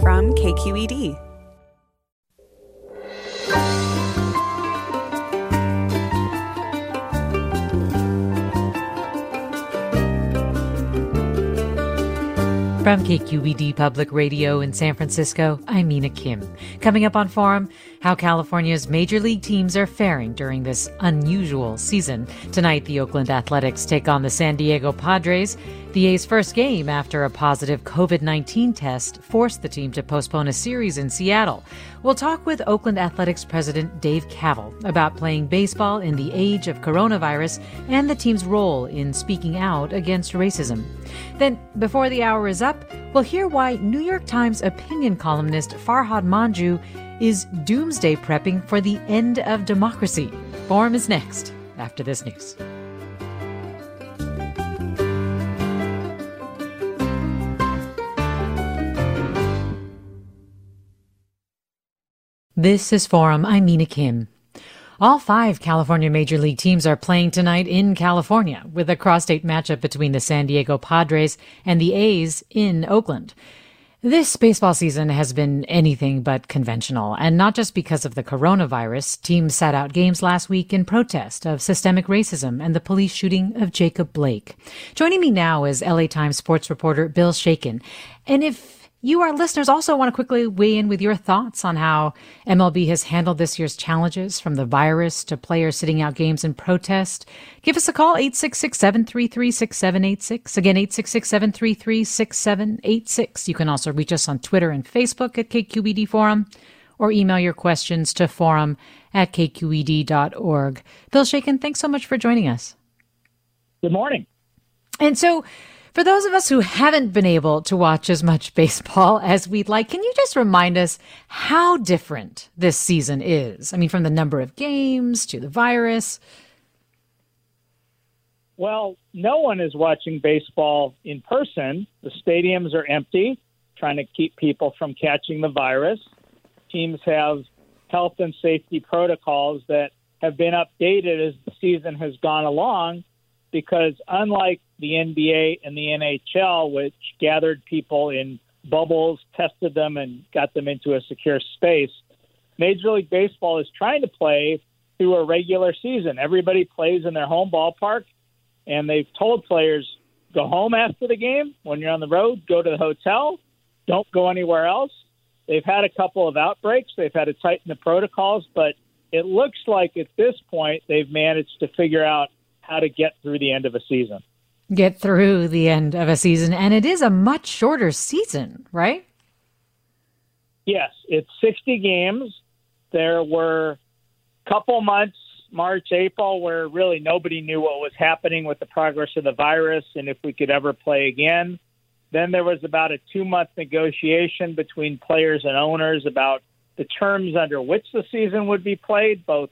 from KQED. From KQED Public Radio in San Francisco, I'm Mina Kim. Coming up on Forum, how California's major league teams are faring during this unusual season. Tonight, the Oakland Athletics take on the San Diego Padres. The A's first game after a positive COVID 19 test forced the team to postpone a series in Seattle. We'll talk with Oakland Athletics president Dave Kaval about playing baseball in the age of coronavirus and the team's role in speaking out against racism. Then, before the hour is up, we'll hear why New York Times opinion columnist Farhad Manjoo is doomsday prepping for the end of democracy. Forum is next after this news. This is Forum. I'm Mina Kim. All five California Major League teams are playing tonight in California with a cross-state matchup between the San Diego Padres and the A's in Oakland. This baseball season has been anything but conventional, and not just because of the coronavirus. Teams sat out games last week in protest of systemic racism and the police shooting of Jacob Blake. Joining me now is LA Times sports reporter Bill Shaikin. And if you, our listeners, also want to quickly weigh in with your thoughts on how MLB has handled this year's challenges from the virus to players sitting out games in protest. Give us a call, 866 733 6786. Again, 866 733 6786. You can also reach us on Twitter and Facebook at KQED Forum or email your questions to forum at kqed.org. Bill Shaikin, thanks so much for joining us. Good morning. And so, for those of us who haven't been able to watch as much baseball as we'd like, can you just remind us how different this season is? I mean, from the number of games to the virus. Well, no one is watching baseball in person. The stadiums are empty, trying to keep people from catching the virus. Teams have health and safety protocols that have been updated as the season has gone along because unlike the NBA and the NHL, which gathered people in bubbles, tested them, and got them into a secure space, Major League Baseball is trying to play through a regular season. Everybody plays in their home ballpark, and they've told players go home after the game. When you're on the road, go to the hotel. Don't go anywhere else. They've had a couple of outbreaks. They've had to tighten the protocols, but it looks like at this point they've managed to figure out how to get through the end of a season. Get through the end of a season. And it is a much shorter season, right? Yes, it's 60 games. There were a couple months, March, April, where really nobody knew what was happening with the progress of the virus and if we could ever play again. Then there was about a two month negotiation between players and owners about the terms under which the season would be played, both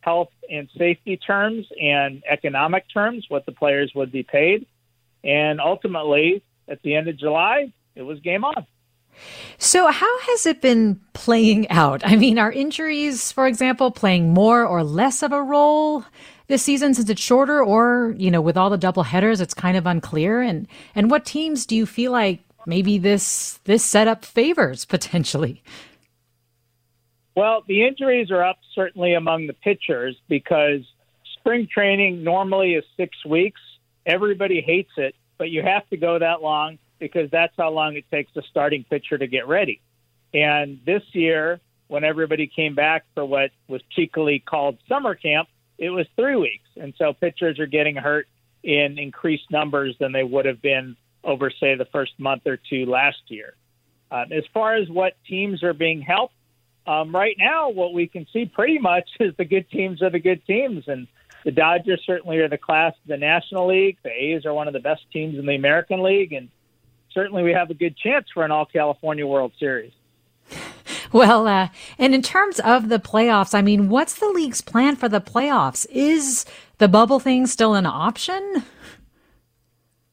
health and safety terms and economic terms, what the players would be paid. And ultimately, at the end of July, it was game on. So, how has it been playing out? I mean, are injuries, for example, playing more or less of a role this season since it's shorter, or you know, with all the double headers, it's kind of unclear? And and what teams do you feel like maybe this this setup favors potentially? Well, the injuries are up certainly among the pitchers because spring training normally is six weeks. Everybody hates it, but you have to go that long because that's how long it takes the starting pitcher to get ready. And this year, when everybody came back for what was cheekily called summer camp, it was three weeks. And so pitchers are getting hurt in increased numbers than they would have been over, say, the first month or two last year. Um, as far as what teams are being helped, um, right now, what we can see pretty much is the good teams are the good teams, and the Dodgers certainly are the class of the National League. The A's are one of the best teams in the American League, and certainly we have a good chance for an All California World Series. Well, uh, and in terms of the playoffs, I mean, what's the league's plan for the playoffs? Is the bubble thing still an option?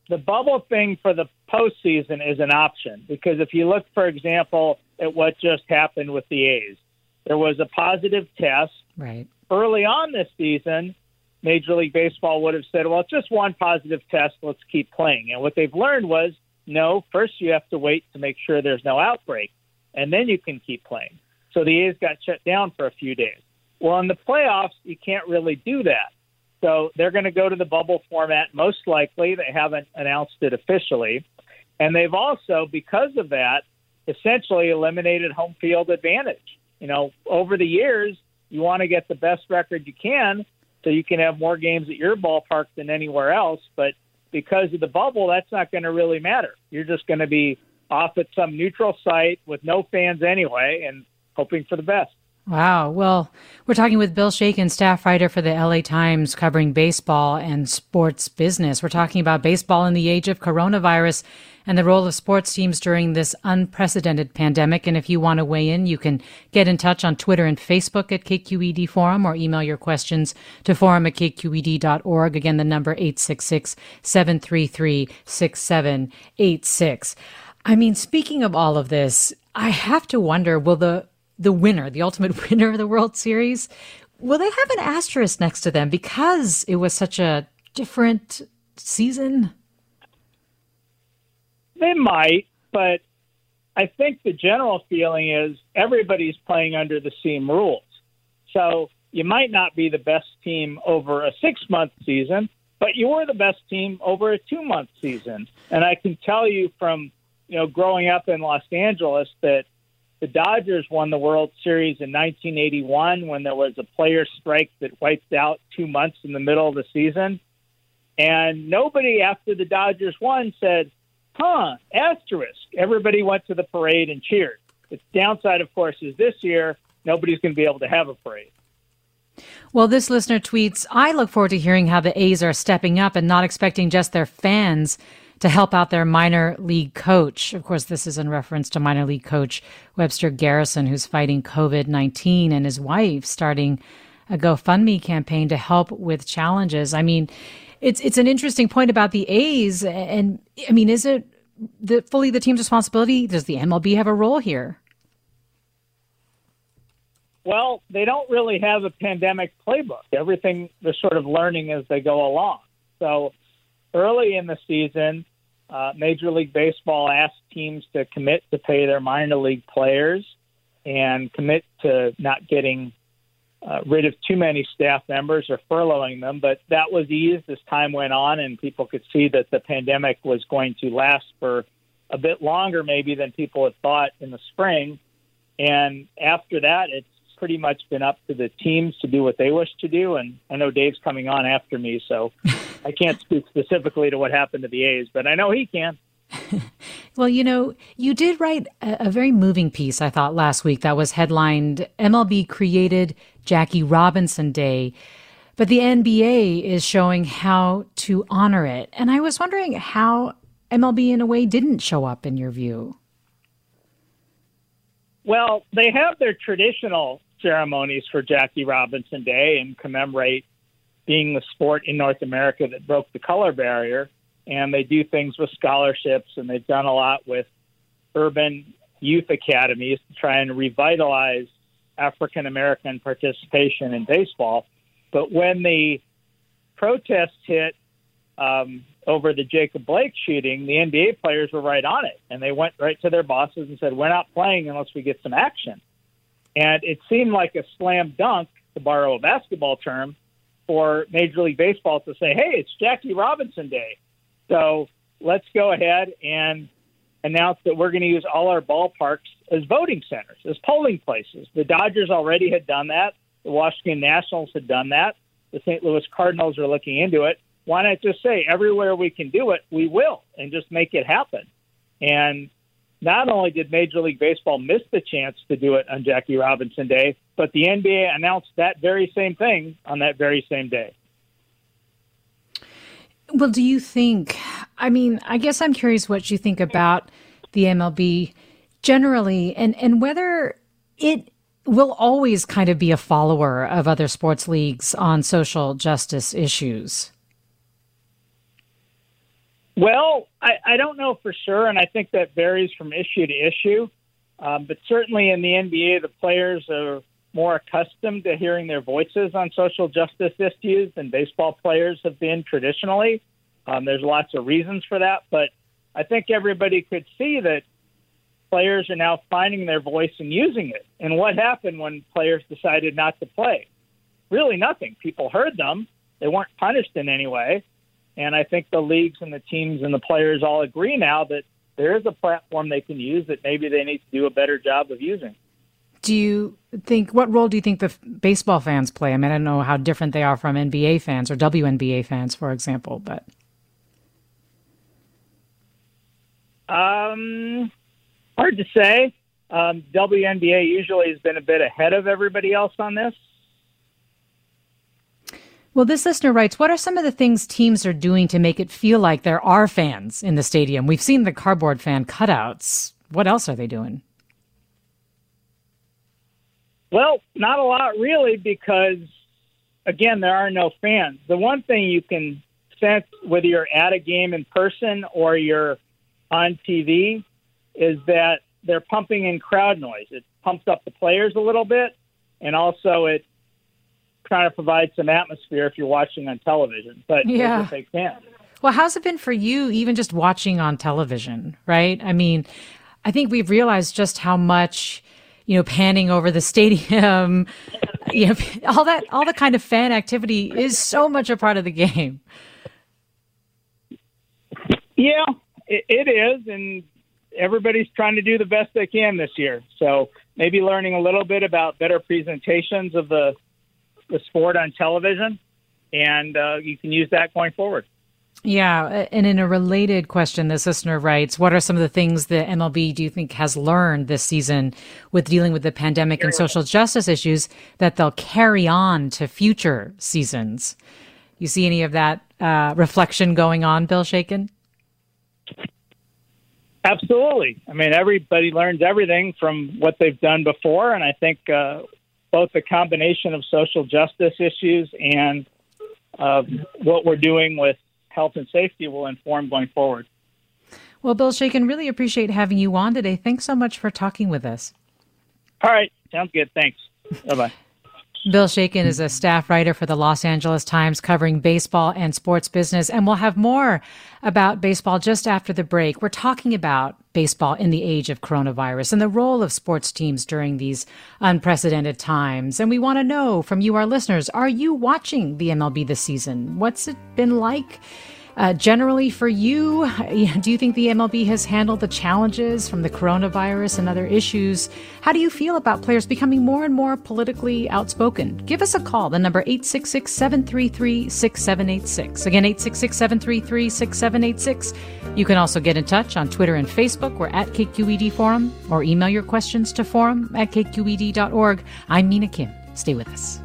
The bubble thing for the postseason is an option because if you look, for example, at what just happened with the A's, there was a positive test. Right. Early on this season, Major League Baseball would have said, well, it's just one positive test. Let's keep playing. And what they've learned was, no, first you have to wait to make sure there's no outbreak and then you can keep playing. So the A's got shut down for a few days. Well, in the playoffs, you can't really do that. So they're going to go to the bubble format most likely. They haven't announced it officially. And they've also, because of that, essentially eliminated home field advantage. You know, over the years, you want to get the best record you can so you can have more games at your ballpark than anywhere else. But because of the bubble, that's not going to really matter. You're just going to be off at some neutral site with no fans anyway and hoping for the best. Wow. Well, we're talking with Bill Shaikin, staff writer for the LA Times covering baseball and sports business. We're talking about baseball in the age of coronavirus and the role of sports teams during this unprecedented pandemic. And if you want to weigh in, you can get in touch on Twitter and Facebook at KQED Forum or email your questions to forum at kqed.org. Again, the number 866 733 6786. I mean, speaking of all of this, I have to wonder will the the winner, the ultimate winner of the World Series, will they have an asterisk next to them because it was such a different season? They might, but I think the general feeling is everybody's playing under the same rules. So you might not be the best team over a six month season, but you were the best team over a two month season. And I can tell you from you know, growing up in Los Angeles that the Dodgers won the World Series in 1981 when there was a player strike that wiped out two months in the middle of the season. And nobody after the Dodgers won said, huh, asterisk. Everybody went to the parade and cheered. The downside, of course, is this year, nobody's going to be able to have a parade. Well, this listener tweets, I look forward to hearing how the A's are stepping up and not expecting just their fans to help out their minor league coach. Of course, this is in reference to minor league coach Webster Garrison, who's fighting COVID 19, and his wife starting a GoFundMe campaign to help with challenges. I mean, it's it's an interesting point about the A's, and I mean, is it the, fully the team's responsibility? Does the MLB have a role here? Well, they don't really have a pandemic playbook. Everything they're sort of learning as they go along. So early in the season, uh, Major League Baseball asked teams to commit to pay their minor league players and commit to not getting uh, rid of too many staff members or furloughing them. But that was eased as time went on, and people could see that the pandemic was going to last for a bit longer, maybe, than people had thought in the spring. And after that, it's pretty much been up to the teams to do what they wish to do. And I know Dave's coming on after me, so I can't speak specifically to what happened to the A's, but I know he can. well, you know, you did write a, a, very moving piece, I thought, last week that was headlined MLB created Jackie Robinson Day, but the NBA is showing how to honor it. And I was wondering how MLB, in a way, didn't show up in your view. Well, they have their traditional ceremonies for Jackie Robinson Day and commemorate being the sport in North America that broke the color barrier. And they do things with scholarships, and they've done a lot with urban youth academies to try and revitalize African American participation in baseball. But when the protests hit um, over the Jacob Blake shooting, the NBA players were right on it, and they went right to their bosses and said, "We're not playing unless we get some action." And it seemed like a slam dunk, to borrow a basketball term, for Major League Baseball to say, hey, it's Jackie Robinson Day. So let's go ahead and announce that we're going to use all our ballparks as voting centers, as polling places. The Dodgers already had done that. The Washington Nationals had done that. The St. Louis Cardinals are looking into it. Why not just say everywhere we can do it, we will, and just make it happen? And not only did Major League Baseball miss the chance to do it on Jackie Robinson Day, but the NBA announced that very same thing on that very same day. Well, do you think? I mean, I guess I'm curious what you think about the MLB generally, and and whether it will always kind of be a follower of other sports leagues on social justice issues. Well, I, I don't know for sure, and I think that varies from issue to issue. Um, but certainly in the NBA, the players are more accustomed to hearing their voices on social justice issues than baseball players have been traditionally. Um, there's lots of reasons for that, but I think everybody could see that players are now finding their voice and using it. And what happened when players decided not to play? Really nothing. People heard them. They weren't punished in any way. And I think the leagues and the teams and the players all agree now that there is a platform they can use that maybe they need to do a better job of using. Do you think what role do you think the baseball fans play? I mean, I don't know how different they are from NBA fans or WNBA fans, for example, but um, hard to say. Um, WNBA usually has been a bit ahead of everybody else on this. Well, this listener writes, What are some of the things teams are doing to make it feel like there are fans in the stadium? We've seen the cardboard fan cutouts. What else are they doing? Well, not a lot really, because again, there are no fans. The one thing you can sense, whether you're at a game in person or you're on TV, is that they're pumping in crowd noise. It pumps up the players a little bit, and also it trying to provide some atmosphere if you're watching on television. But yeah, they can. Well, how's it been for you, even just watching on television? Right? I mean, I think we've realized just how much you know panning over the stadium. You know all that all the kind of fan activity is so much a part of the game. Yeah it, it is and everybody's trying to do the best they can this year. So maybe learning a little bit about better presentations of the the sport on television, and uh, you can use that going forward. Yeah, and in a related question, this listener writes, "What are some of the things the MLB do you think has learned this season with dealing with the pandemic and social justice issues that they'll carry on to future seasons?" You see any of that uh, reflection going on, Bill Shaikin? Absolutely. I mean, everybody learns everything from what they've done before, and I think uh, both the combination of social justice issues and uh, what we're doing with health and safety will inform going forward. Well, Bill Shaikin, really appreciate having you on today. Thanks so much for talking with us. All right. Sounds good. Thanks. bye bye. Bill Shaikin is a staff writer for the Los Angeles Times covering baseball and sports business. And we'll have more about baseball just after the break. We're talking about baseball in the age of coronavirus and the role of sports teams during these unprecedented times. And we want to know from you, our listeners, are you watching the MLB this season? What's it been like? Uh, generally, for you, do you think the MLB has handled the challenges from the coronavirus and other issues? How do you feel about players becoming more and more politically outspoken? Give us a call. The number 866 733 6786. Again, 866 733 6786. You can also get in touch on Twitter and Facebook. We're at KQED Forum or email your questions to forum at kqed.org. I'm Mina Kim. Stay with us.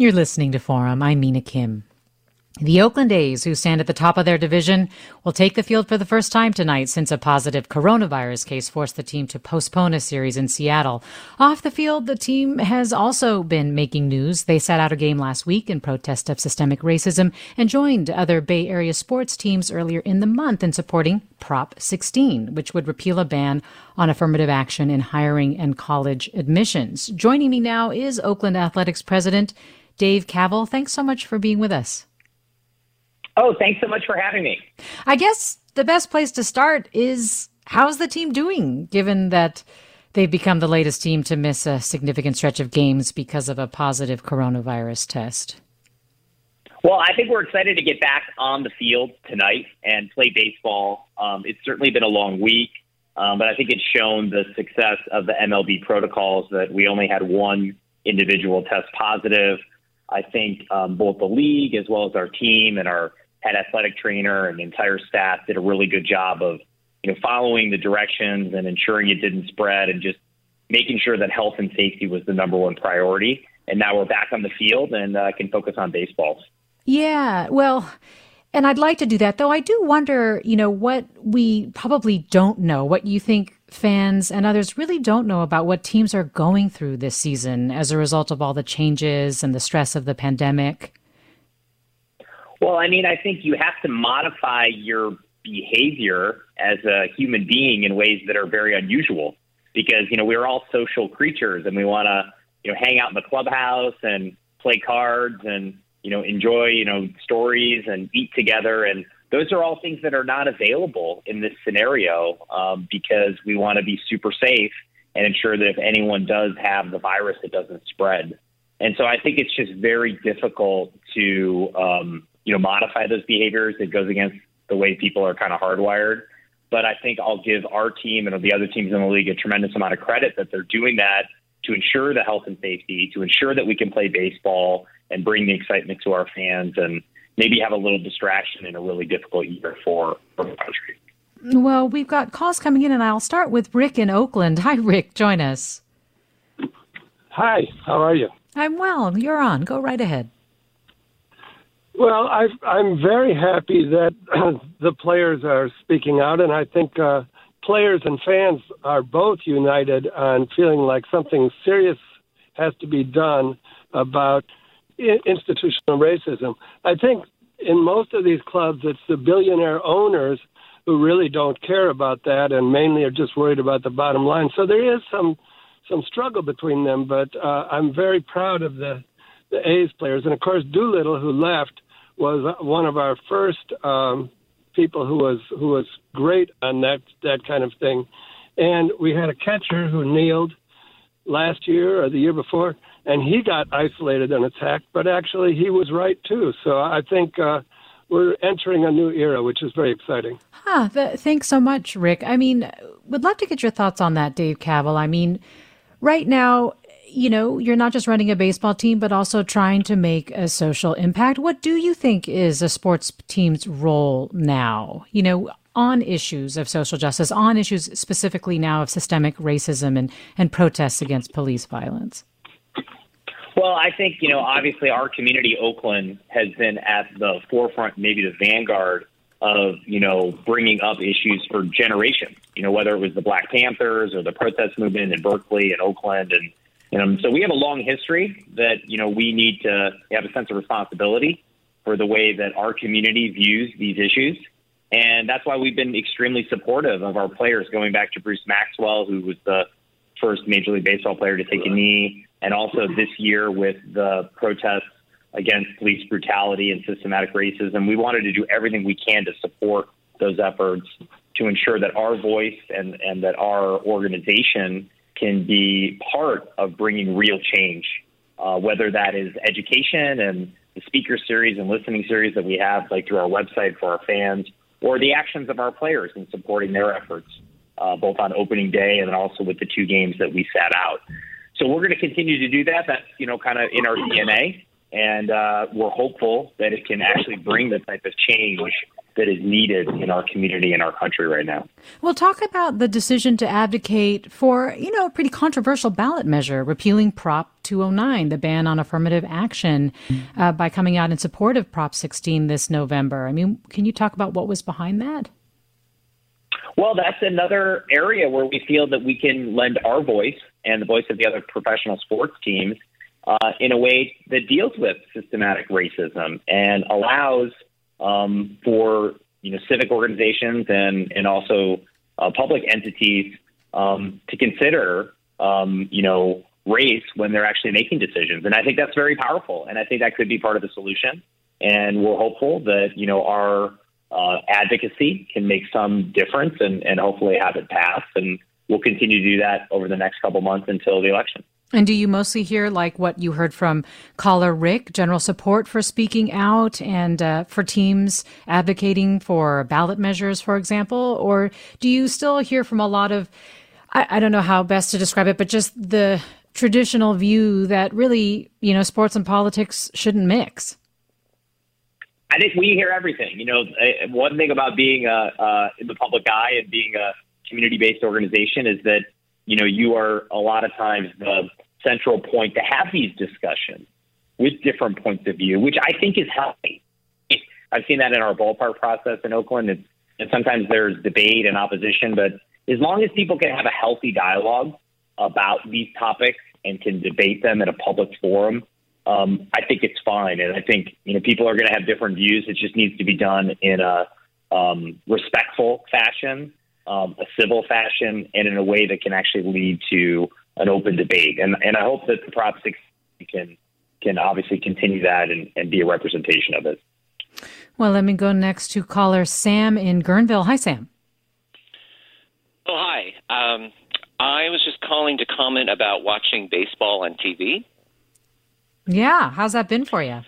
You're listening to Forum. I'm Mina Kim. The Oakland A's, who stand at the top of their division, will take the field for the first time tonight since a positive coronavirus case forced the team to postpone a series in Seattle. Off the field, the team has also been making news. They sat out a game last week in protest of systemic racism and joined other Bay Area sports teams earlier in the month in supporting Prop 16, which would repeal a ban on affirmative action in hiring and college admissions. Joining me now is Oakland Athletics President Dave Kaval, thanks so much for being with us. Oh, thanks so much for having me. I guess the best place to start is how's the team doing, given that they've become the latest team to miss a significant stretch of games because of a positive coronavirus test? Well, I think we're excited to get back on the field tonight and play baseball. Um, it's certainly been a long week, um, but I think it's shown the success of the MLB protocols that we only had one individual test positive. I think um, both the league as well as our team and our head athletic trainer and entire staff did a really good job of you know following the directions and ensuring it didn't spread and just making sure that health and safety was the number one priority. And now we're back on the field and uh, can focus on baseball. Yeah, well, and I'd like to do that, though I do wonder, you know, what we probably don't know, what you think fans and others really don't know about what teams are going through this season as a result of all the changes and the stress of the pandemic. Well, I mean, I think you have to modify your behavior as a human being in ways that are very unusual because, you know, we're all social creatures and we want to, you know, hang out in the clubhouse and play cards and you know, enjoy, you know, stories and eat together. And those are all things that are not available in this scenario um, because we want to be super safe and ensure that if anyone does have the virus, it doesn't spread. And so I think it's just very difficult to, um, you know, modify those behaviors. It goes against the way people are kind of hardwired. But I think I'll give our team and the other teams in the league a tremendous amount of credit that they're doing that to ensure the health and safety, to ensure that we can play baseball and bring the excitement to our fans and maybe have a little distraction in a really difficult year for, for the country. Well, we've got calls coming in, and I'll start with Rick in Oakland. Hi, Rick. Join us. Hi. How are you? I'm well. You're on. Go right ahead. Well, i am very happy that the players are speaking out, and I think uh, players and fans are both united on feeling like something serious has to be done about institutional racism. I think in most of these clubs, it's the billionaire owners who really don't care about that and mainly are just worried about the bottom line. So there is some some struggle between them, but uh, I'm very proud of the the A's players, and of course Doolittle, who left, was one of our first um, people who was who was great on that that kind of thing. And we had a catcher who kneeled last year or the year before, and he got isolated and attacked. But actually, he was right too. So I think uh, we're entering a new era, which is very exciting. Huh, th- thanks so much, Rick. I mean, would love to get your thoughts on that, Dave Kaval. I mean, right now, you know, you're not just running a baseball team, but also trying to make a social impact. What do you think is a sports team's role now? You know, on issues of social justice, on issues specifically now of systemic racism and, and protests against police violence? Well, I think, you know, obviously our community, Oakland, has been at the forefront, maybe the vanguard of, you know, bringing up issues for generations, you know, whether it was the Black Panthers or the protest movement in Berkeley and Oakland. And, know, so we have a long history that, you know, we need to have a sense of responsibility for the way that our community views these issues. And that's why we've been extremely supportive of our players, going back to Bruce Maxwell, who was the first Major League Baseball player to take a knee, and also this year with the protests against police brutality and systematic racism. We wanted to do everything we can to support those efforts to ensure that our voice and, and that our organization can be part of bringing real change, uh, whether that is education and the speaker series and listening series that we have, like through our website for our fans, or the actions of our players in supporting their efforts, uh, both on opening day and also with the two games that we sat out. So we're going to continue to do that. That's you know kind of in our DNA, and uh, we're hopeful that it can actually bring the type of change that is needed in our community and our country right now. Well, talk about the decision to advocate for, you know, a pretty controversial ballot measure, repealing Prop 209, the ban on affirmative action, uh, by coming out in support of Prop 16 this November. I mean, can you talk about what was behind that? Well, that's another area where we feel that we can lend our voice and the voice of the other professional sports teams uh, in a way that deals with systematic racism and allows um, for you know civic organizations and and also uh, public entities um, to consider um, you know race when they're actually making decisions. And I think that's very powerful. And I think that could be part of the solution. And we're hopeful that you know our uh, advocacy can make some difference and, and hopefully have it pass. And we'll continue to do that over the next couple months until the election. And do you mostly hear like what you heard from caller Rick, general support for speaking out and uh, for teams advocating for ballot measures, for example? Or do you still hear from a lot of, I, I don't know how best to describe it, but just the traditional view that really, you know, sports and politics shouldn't mix? I think we hear everything. You know, one thing about being uh, uh, in the public eye and being a community-based organization is that you know you are a lot of times the central point to have these discussions with different points of view, which I think is healthy. I've seen that in our ballpark process in Oakland, It's, and sometimes there's debate and opposition, but as long as people can have a healthy dialogue about these topics and can debate them in a public forum, um, I think it's fine. And I think you know people are going to have different views. It just needs to be done in a um, respectful fashion, um, a civil fashion, and in a way that can actually lead to an open debate. And and I hope that the Prop 6 can can obviously continue that and, and be a representation of it. Well, let me go next to caller Sam in Guerneville. Hi, Sam. Oh, hi. Um, I was just calling to comment about watching baseball on TV. Yeah, how's that been for you?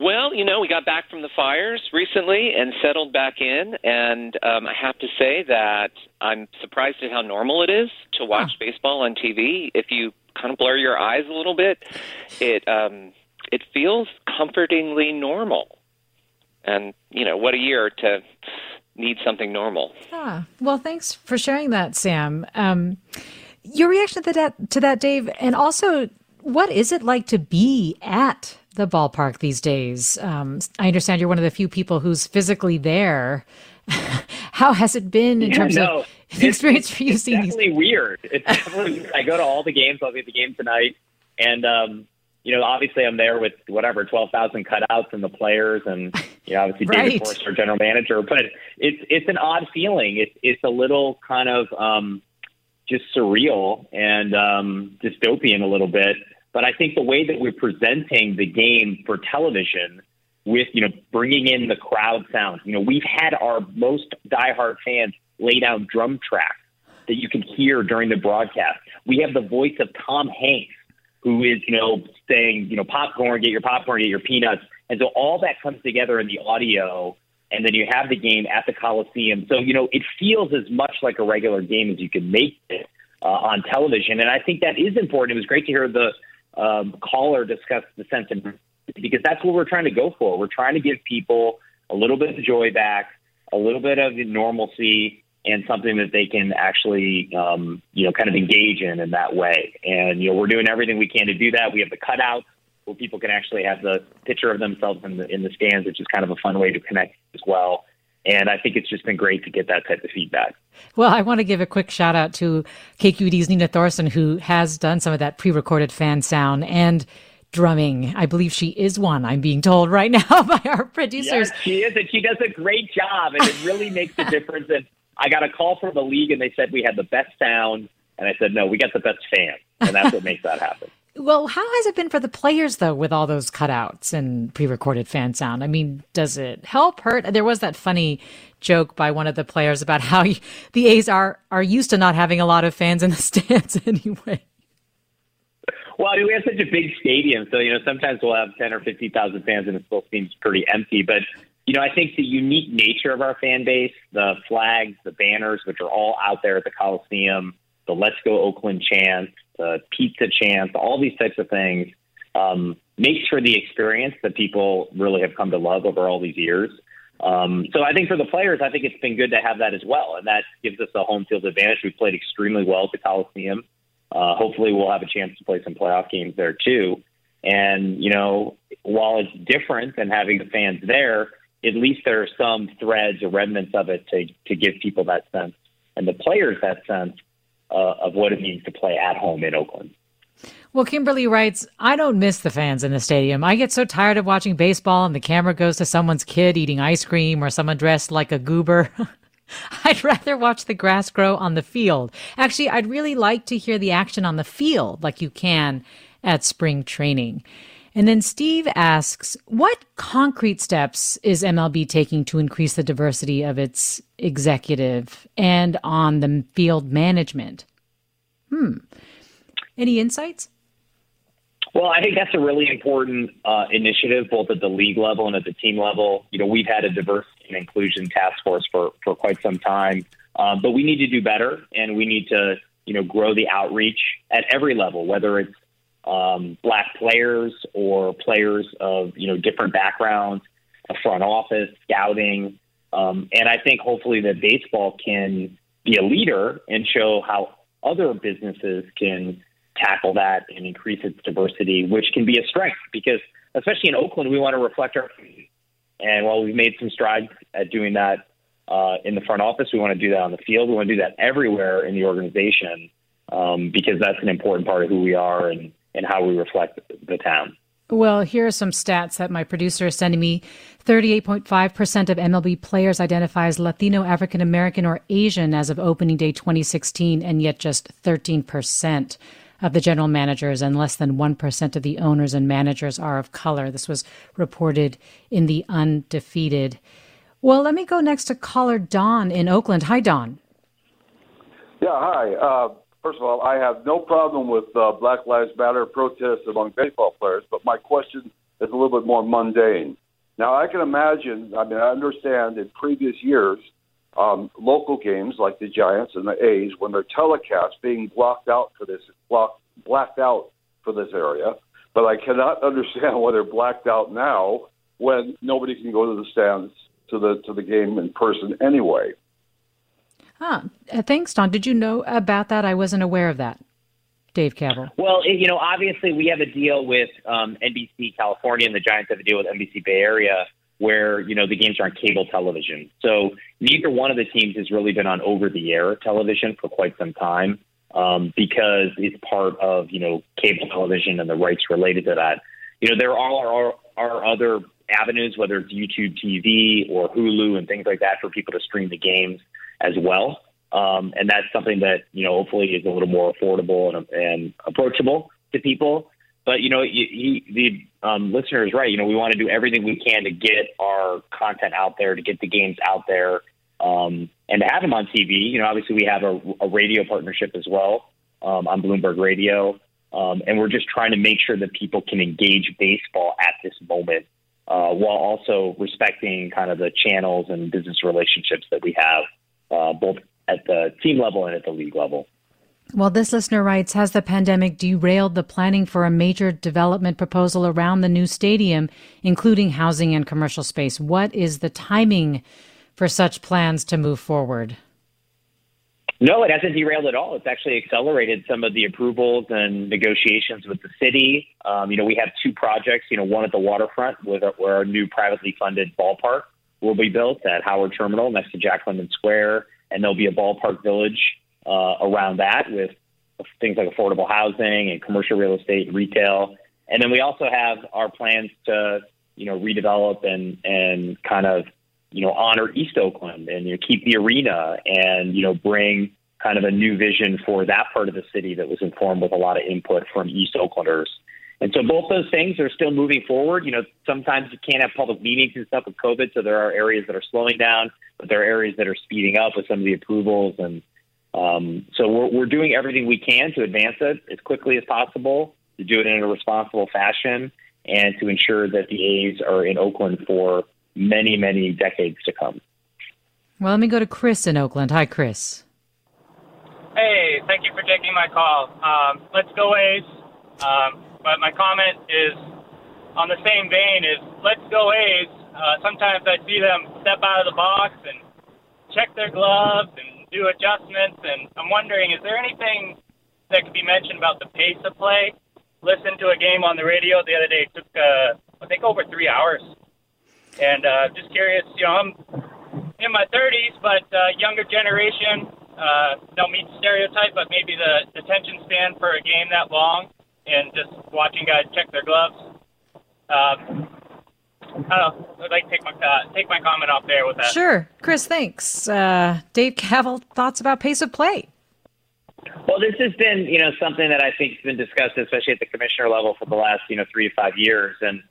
Well, you know, we got back from the fires recently and settled back in, and um, I have to say that I'm surprised at how normal it is to watch huh. baseball on TV. If you kind of blur your eyes a little bit, it um, it feels comfortingly normal. And you know, what a year to need something normal. Ah, well, thanks for sharing that, Sam. Um, your reaction to that, to that, Dave, and also, what is it like to be at the ballpark these days. Um, I understand you're one of the few people who's physically there. How has it been in yeah, terms no, of the experience for you it's seeing definitely these? weird. It's definitely weird. I go to all the games. I'll be at the game tonight, and um, you know, obviously, I'm there with whatever twelve thousand cutouts and the players, and you know, obviously right. David Forst, our general manager. But it's it's an odd feeling. It's it's a little kind of um, just surreal and um, dystopian a little bit but I think the way that we're presenting the game for television with, you know, bringing in the crowd sound, you know, we've had our most diehard fans lay down drum tracks that you can hear during the broadcast. We have the voice of Tom Hanks, who is, you know, saying, you know, popcorn, get your popcorn, get your peanuts. And so all that comes together in the audio, and then you have the game at the Coliseum. So, you know, it feels as much like a regular game as you can make it uh, on television. And I think that is important. It was great to hear the um, caller discuss the sentiment because that's what we're trying to go for. We're trying to give people a little bit of joy back, a little bit of normalcy, and something that they can actually, um, you know, kind of engage in in that way. And you know, we're doing everything we can to do that. We have the cutouts where people can actually have the picture of themselves in the in the stands, which is kind of a fun way to connect as well. And I think it's just been great to get that type of feedback. Well, I want to give a quick shout out to KQED's Nina Thorsen, who has done some of that pre recorded fan sound and drumming. I believe she is one, I'm being told right now by our producers. Yes, she is, and she does a great job, and it really makes a difference. And I got a call from the league, and they said we had the best sound. And I said, no, we got the best fan. And that's what makes that happen. Well, how has it been for the players though, with all those cutouts and pre-recorded fan sound? I mean, does it help, hurt? There was that funny joke by one of the players about how the A's are are used to not having a lot of fans in the stands anyway. Well, I mean, we have such a big stadium, so you know sometimes we'll have ten or fifty thousand fans, and it still seems pretty empty. But you know, I think the unique nature of our fan base, the flags, the banners, which are all out there at the Coliseum, the "Let's Go Oakland" chant, the pizza chance, all these types of things um, makes for the experience that people really have come to love over all these years. Um, so I think for the players, I think it's been good to have that as well, and that gives us a home field advantage. We've played extremely well at the Coliseum. Uh, hopefully, we'll have a chance to play some playoff games there too. And you know, while it's different than having the fans there, at least there are some threads or remnants of it to to give people that sense and the players that sense uh, of what it means to play at home in Oakland. Well, Kimberly writes, I don't miss the fans in the stadium. I get so tired of watching baseball and the camera goes to someone's kid eating ice cream or someone dressed like a goober. I'd rather watch the grass grow on the field. Actually, I'd really like to hear the action on the field like you can at spring training. And then Steve asks, what concrete steps is MLB taking to increase the diversity of its executive and on the field management? Hmm. Any insights? Well, I think that's a really important uh, initiative, both at the league level and at the team level. You know, we've had a diversity and inclusion task force for, for quite some time, um, but we need to do better, and we need to, you know, grow the outreach at every level, whether it's um, black players or players of you know different backgrounds, a front office, scouting, um, and I think hopefully that baseball can be a leader and show how other businesses can tackle that and increase its diversity, which can be a strength because, especially in Oakland, we want to reflect our. And while we've made some strides at doing that uh, in the front office, we want to do that on the field. We want to do that everywhere in the organization um, because that's an important part of who we are and, and how we reflect the town. Well, here are some stats that my producer is sending me. 38.5% of MLB players identify as Latino, African American, or Asian as of opening day 2016, and yet just 13% of the general managers and less than 1% of the owners and managers are of color. This was reported in the Undefeated. Well, let me go next to caller Don in Oakland. Hi, Don. Yeah, hi. Uh, first of all, I have no problem with uh, Black Lives Matter protests among baseball players, but my question is a little bit more mundane. Now, I can imagine, I mean, I understand in previous years, um, local games like the Giants and the A's, when they're telecast, being blocked out for this, blocked, blacked out for this area. But I cannot understand why they're blacked out now when nobody can go to the stands to the to the game in person anyway. Uh, thanks, Don. Did you know about that? I wasn't aware of that. Dave Kaval. Well, you know, obviously we have a deal with um, NBC California, and the Giants have a deal with NBC Bay Area, where you know the games are on cable television. So neither one of the teams has really been on over-the-air television for quite some time um, because it's part of you know cable television and the rights related to that. You know, there are, are, are other avenues, whether it's YouTube TV or Hulu and things like that, for people to stream the games as well. Um, and that's something that you know hopefully is a little more affordable and, and approachable to people. But you know, the um, listener is right. You know, we want to do everything we can to get our content out there, to get the games out there, um, and to have them on TV. You know, obviously we have a, a radio partnership as well um, on Bloomberg Radio, um, and we're just trying to make sure that people can engage baseball at this moment, uh, while also respecting kind of the channels and business relationships that we have, uh, both at the team level and at the league level. Well, this listener writes Has the pandemic derailed the planning for a major development proposal around the new stadium, including housing and commercial space? What is the timing for such plans to move forward? No, it hasn't derailed at all. It's actually accelerated some of the approvals and negotiations with the city. Um, you know, we have two projects. You know, one at the waterfront, with our, where our new privately funded ballpark will be built at Howard Terminal next to Jack London Square, and there'll be a ballpark village uh, around that with things like affordable housing and commercial real estate and retail. And then we also have our plans to, you know, redevelop and and kind of, you know, honor East Oakland and you know, keep the arena and you know bring kind of a new vision for that part of the city that was informed with a lot of input from East Oaklanders. And so both those things are still moving forward. You know, sometimes you can't have public meetings and stuff with COVID, so there are areas that are slowing down, but there are areas that are speeding up with some of the approvals and um, so we're, we're doing everything we can to advance it as quickly as possible, to do it in a responsible fashion, and to ensure that the A's are in Oakland for many, many decades to come. Well, let me go to Chris in Oakland. Hi, Chris. Hey, thank you for taking my call. Um, let's go A's. Um, but my comment is on the same vein is let's go A's. Uh, sometimes I see them step out of the box and check their gloves and do adjustments. And I'm wondering, is there anything that could be mentioned about the pace of play? Listened to a game on the radio the other day. It took, uh, I think, over three hours. And uh, just curious, you know, I'm in my 30s, but uh, younger generation, uh, don't meet stereotype, but maybe the attention span for a game that long and just watching guys check their gloves. Um, I would like to take my uh, take my comment off there with that. Sure, Chris. Thanks. Uh, Dave Kaval, thoughts about pace of play? Well, this has been you know something that I think has been discussed, especially at the commissioner level, for the last you know three to five years, and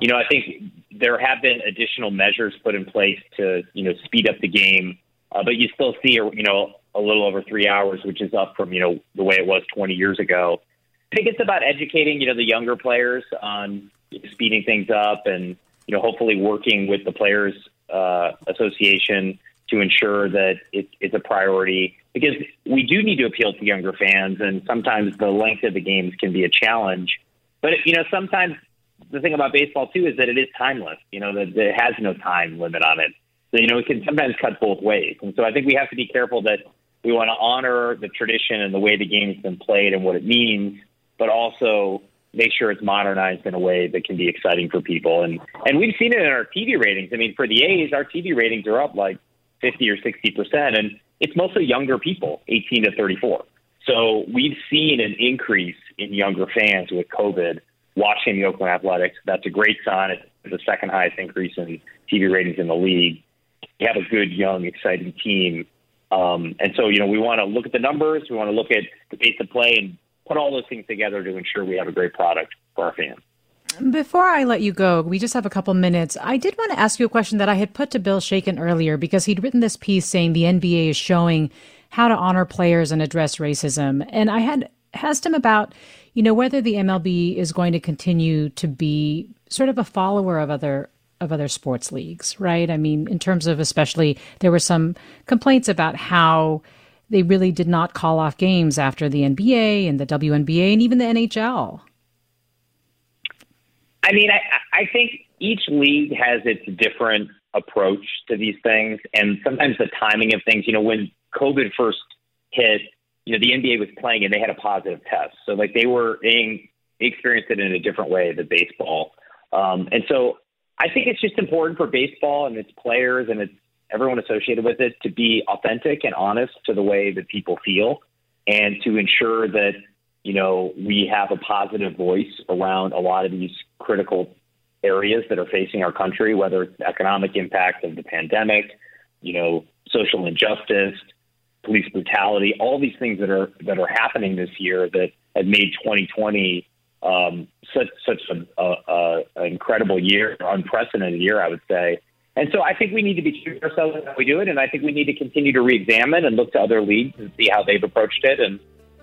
you know I think there have been additional measures put in place to you know speed up the game, uh, but you still see you know a little over three hours, which is up from you know the way it was 20 years ago. I think it's about educating, you know, the younger players on speeding things up and, you know, hopefully working with the Players uh, Association to ensure that it, it's a priority because we do need to appeal to younger fans, and sometimes the length of the games can be a challenge. But you know, sometimes the thing about baseball too is that it is timeless. You know, that it has no time limit on it. So you know, it can sometimes cut both ways, and so I think we have to be careful that we want to honor the tradition and the way the game's been played and what it means, but also make sure it's modernized in a way that can be exciting for people. And and we've seen it in our TV ratings. I mean, for the A's, our TV ratings are up like 50 or 60 percent, and it's mostly younger people, 18 to 34. So we've seen an increase in younger fans with COVID watching the Oakland Athletics. That's a great sign. It's the second highest increase in TV ratings in the league. You have a good, young, exciting team. Um, and so, you know, we want to look at the numbers. We want to look at the pace of play and put all those things together to ensure we have a great product for our fans. Before I let you go, we just have a couple minutes. I did want to ask you a question that I had put to Bill Shaikin earlier because he'd written this piece saying the NBA is showing how to honor players and address racism. And I had asked him about, you know, whether the MLB is going to continue to be sort of a follower of other of other sports leagues, right? I mean, in terms of especially there were some complaints about how they really did not call off games after the NBA and the WNBA and even the NHL. I mean, I, I think each league has its different approach to these things, and sometimes the timing of things. You know, when COVID first hit, you know, the NBA was playing and they had a positive test, so like they were being experienced it in a different way than baseball. Um, and so I think it's just important for baseball and its players and its everyone associated with it to be authentic and honest to the way that people feel, and to ensure that you know, we have a positive voice around a lot of these critical areas that are facing our country, whether it's the economic impact of the pandemic, you know, social injustice, police brutality, all these things that are that are happening this year that have made 2020 um, such such an incredible year, unprecedented year, I would say. And so I think we need to be true to ourselves how we do it, and I think we need to continue to re-examine and look to other leagues and see how they've approached it and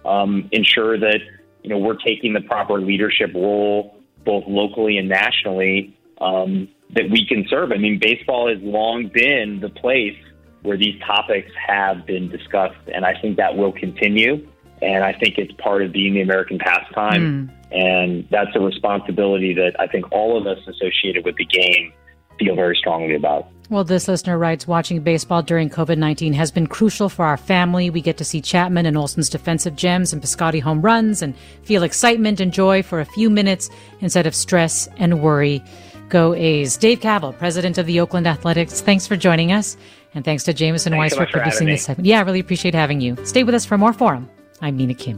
um, ensure that you know we're taking the proper leadership role both locally and nationally um, that we can serve. I mean, baseball has long been the place where these topics have been discussed, and I think that will continue. And I think it's part of being the American pastime, mm. and that's a responsibility that I think all of us associated with the game feel very strongly about. Well, this listener writes Watching baseball during COVID 19 has been crucial for our family. We get to see Chapman and Olson's defensive gems and Piscotty home runs and feel excitement and joy for a few minutes instead of stress and worry. Go A's. Dave Kaval, president of the Oakland Athletics, thanks for joining us. And thanks to Jameson Weiss so for producing this segment. Yeah, I really appreciate having you. Stay with us for more Forum. I'm Mina Kim.